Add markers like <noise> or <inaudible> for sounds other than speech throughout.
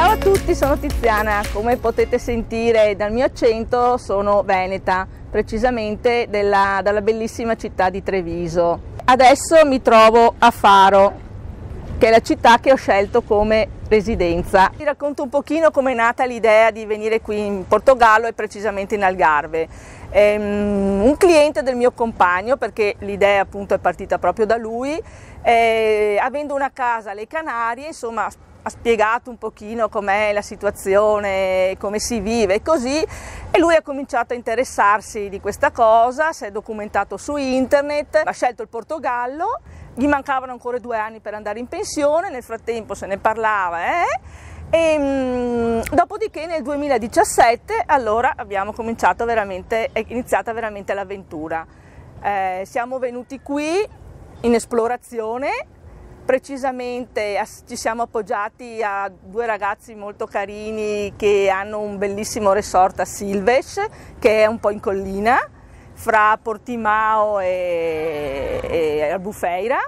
Ciao a tutti, sono Tiziana. Come potete sentire dal mio accento, sono veneta, precisamente della, dalla bellissima città di Treviso. Adesso mi trovo a Faro, che è la città che ho scelto come residenza. Vi racconto un pochino come è nata l'idea di venire qui in Portogallo e precisamente in Algarve. Um, un cliente del mio compagno, perché l'idea appunto è partita proprio da lui, eh, avendo una casa alle Canarie, insomma ha spiegato un pochino com'è la situazione, come si vive e così e lui ha cominciato a interessarsi di questa cosa, si è documentato su internet, ha scelto il Portogallo, gli mancavano ancora due anni per andare in pensione, nel frattempo se ne parlava eh? e mh, dopodiché nel 2017 allora abbiamo cominciato veramente, è iniziata veramente l'avventura. Eh, siamo venuti qui in esplorazione Precisamente ci siamo appoggiati a due ragazzi molto carini che hanno un bellissimo resort a Silves, che è un po' in collina, fra Portimao e, e Albufeira.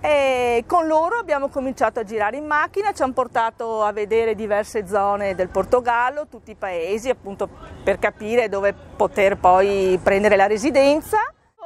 E con loro abbiamo cominciato a girare in macchina, ci hanno portato a vedere diverse zone del Portogallo, tutti i paesi, appunto per capire dove poter poi prendere la residenza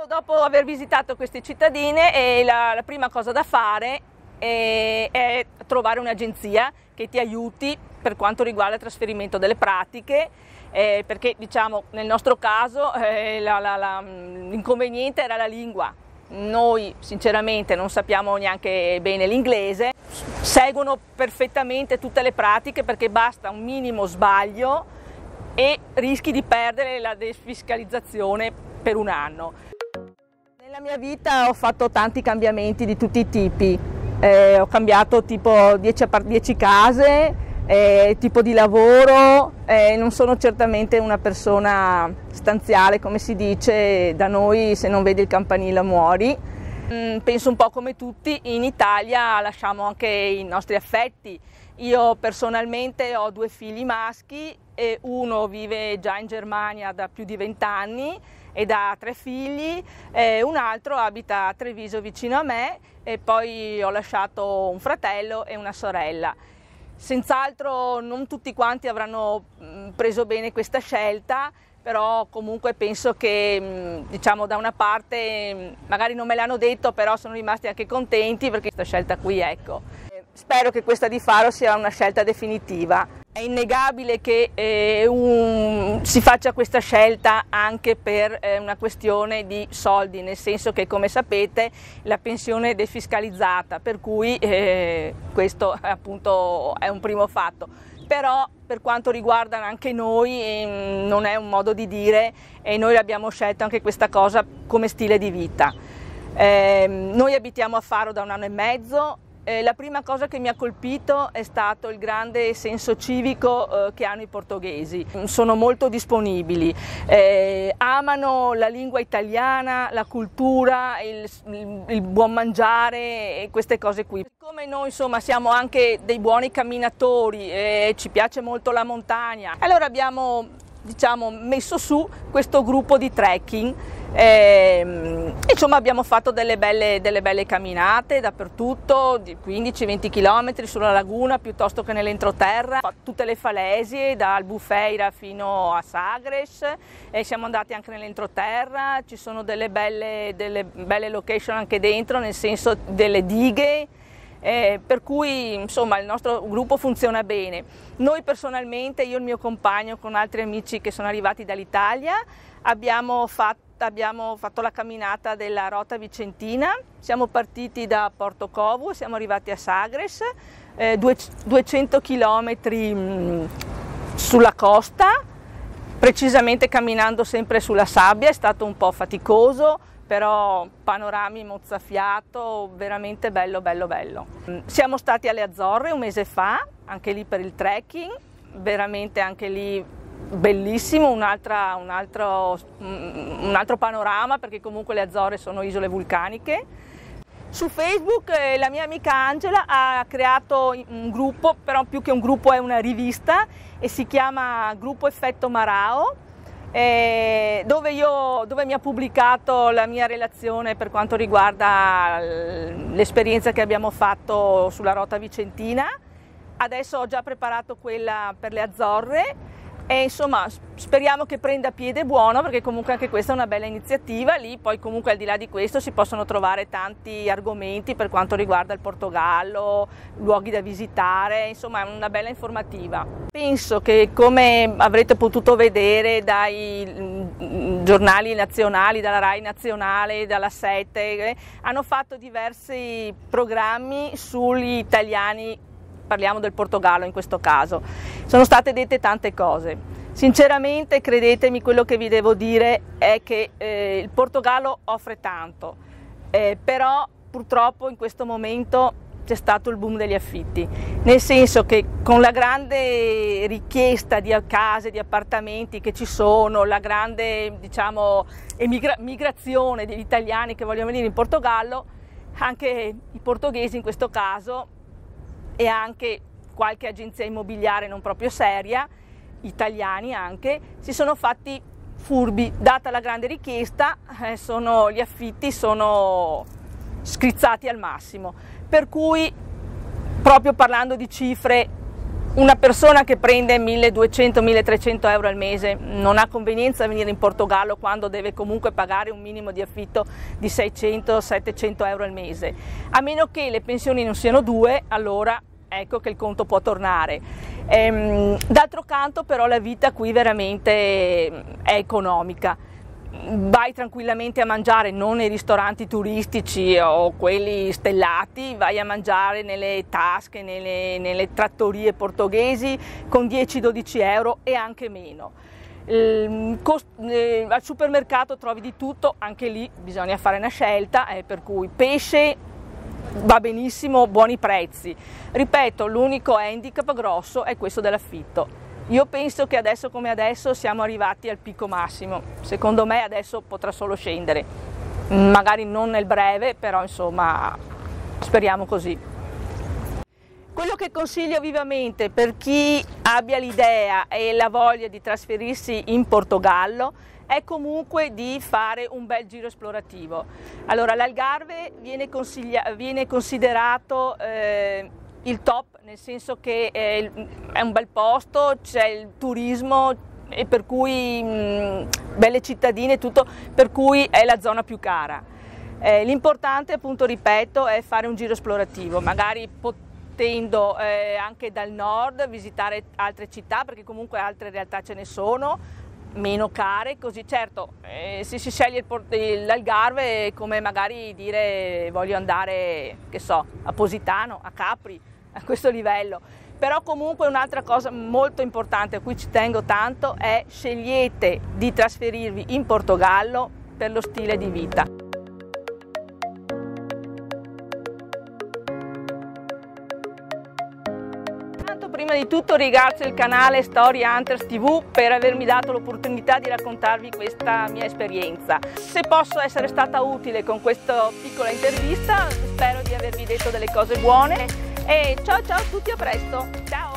dopo aver visitato queste cittadine la, la prima cosa da fare è, è, trovare un'agenzia che ti aiuti per quanto riguarda il trasferimento delle pratiche, eh, perché diciamo nel nostro caso eh, la, la, l'inconveniente era la lingua. Noi sinceramente non sappiamo neanche bene l'inglese, seguono perfettamente tutte le pratiche perché basta un minimo sbaglio e rischi di perdere la defiscalizzazione per un anno. Nella mia vita ho fatto tanti cambiamenti di tutti i tipi, eh, ho cambiato tipo 10 case, eh, tipo di lavoro, eh, non sono certamente una persona stanziale come si dice da noi se non vedi il campanile muori. Mm, penso un po' come tutti, in Italia lasciamo anche i nostri affetti. Io personalmente ho due figli maschi e uno vive già in Germania da più di vent'anni ed ha tre figli, eh, un altro abita a Treviso vicino a me e poi ho lasciato un fratello e una sorella. Senz'altro non tutti quanti avranno mm, preso bene questa scelta, però comunque penso che mm, diciamo da una parte mm, magari non me l'hanno detto, però sono rimasti anche contenti perché questa scelta qui ecco. Spero che questa di Faro sia una scelta definitiva. È innegabile che eh, un, si faccia questa scelta anche per eh, una questione di soldi, nel senso che come sapete la pensione è defiscalizzata, per cui eh, questo <laughs> appunto è un primo fatto. Però per quanto riguarda anche noi ehm, non è un modo di dire e noi abbiamo scelto anche questa cosa come stile di vita. Ehm, noi abitiamo a Faro da un anno e mezzo, eh, la prima cosa che mi ha colpito è stato il grande senso civico eh, che hanno i portoghesi. Sono molto disponibili, eh, amano la lingua italiana, la cultura, il, il, il, buon mangiare e queste cose qui. Come noi insomma siamo anche dei buoni camminatori, e ci piace molto la montagna, allora abbiamo diciamo, messo su questo gruppo di trekking. E, ehm, insomma abbiamo fatto delle belle, delle belle camminate dappertutto, di 15-20 km sulla laguna piuttosto che nell'entroterra, tutte le falesie da Albufeira fino a Sagres e siamo andati anche nell'entroterra, ci sono delle belle, delle belle location anche dentro, nel senso delle dighe eh, per cui insomma il nostro gruppo funziona bene. Noi personalmente, io e il mio compagno con altri amici che sono arrivati dall'Italia, abbiamo fatto abbiamo fatto la camminata della Rota Vicentina, siamo partiti da Porto Covo, siamo arrivati a Sagres, eh, 200 km mh, sulla costa, precisamente camminando sempre sulla sabbia, è stato un po' faticoso, però panorami mozzafiato, veramente bello, bello, bello. Siamo stati alle Azzorre un mese fa, anche lì per il trekking, veramente anche lì bellissimo, un, un, altro, un altro panorama perché comunque le Azzorre sono isole vulcaniche. Su Facebook eh, la mia amica Angela ha creato un gruppo, però più che un gruppo è una rivista e si chiama Gruppo Effetto Marao, eh, dove, io, dove mi ha pubblicato la mia relazione per quanto riguarda l'esperienza che abbiamo fatto sulla Rota Vicentina. Adesso ho già preparato quella per le Azzorre e insomma speriamo che prenda piede buono perché comunque anche questa è una bella iniziativa, lì poi comunque al di là di questo si possono trovare tanti argomenti per quanto riguarda il Portogallo, luoghi da visitare, insomma è una bella informativa. Penso che come avrete potuto vedere dai mm, giornali nazionali, dalla RAI nazionale, dalla Sette, eh, hanno fatto diversi programmi sugli italiani parliamo del Portogallo in questo caso. Sono state dette tante cose. Sinceramente, credetemi, quello che vi devo dire è che eh, il Portogallo offre tanto, eh, però purtroppo in questo momento c'è stato il boom degli affitti, nel senso che con la grande richiesta di case, di appartamenti che ci sono, la grande diciamo, emigra- migrazione degli italiani che vogliono venire in Portogallo, anche i portoghesi in questo caso e anche qualche agenzia immobiliare non proprio seria, italiani anche, si sono fatti furbi, data la grande richiesta, eh, sono, gli affitti sono scrizzati al massimo. Per cui, proprio parlando di cifre, una persona che prende 1200-1300 euro al mese non ha convenienza a venire in Portogallo quando deve comunque pagare un minimo di affitto di 600-700 euro al mese. A meno che le pensioni non siano due, allora ecco che il conto può tornare. Ehm, d'altro canto però la vita qui veramente è economica. Vai tranquillamente a mangiare non nei ristoranti turistici o quelli stellati, vai a mangiare nelle tasche, nelle, nelle trattorie portoghesi con 10-12 euro e anche meno. Eh, al supermercato trovi di tutto, anche lì bisogna fare una scelta, eh, per cui pesce va benissimo, buoni prezzi. Ripeto, l'unico handicap grosso è questo dell'affitto. Io penso che adesso come adesso siamo arrivati al picco massimo, secondo me adesso potrà solo scendere, magari non nel breve, però insomma speriamo così. Quello che consiglio vivamente per chi abbia l'idea e la voglia di trasferirsi in Portogallo è comunque di fare un bel giro esplorativo. Allora l'Algarve viene, viene considerato eh, il top, nel senso che è, è, un bel posto, c'è il turismo e per cui mh, belle cittadine e tutto, per cui è la zona più cara. Eh, l'importante appunto, ripeto, è fare un giro esplorativo, magari potendo eh, anche dal nord visitare altre città, perché comunque altre realtà ce ne sono, meno care, così certo eh, se si sceglie l'Algarve è come magari dire voglio andare, che so, a Positano, a Capri, a questo livello. Però comunque un'altra cosa molto importante a cui ci tengo tanto è scegliete di trasferirvi in Portogallo per lo stile di vita. prima di tutto ringrazio il canale Story Hunters TV per avermi dato l'opportunità di raccontarvi questa mia esperienza. Se posso essere stata utile con questa piccola intervista, spero di avervi detto delle cose buone e ciao ciao a tutti, a presto, ciao!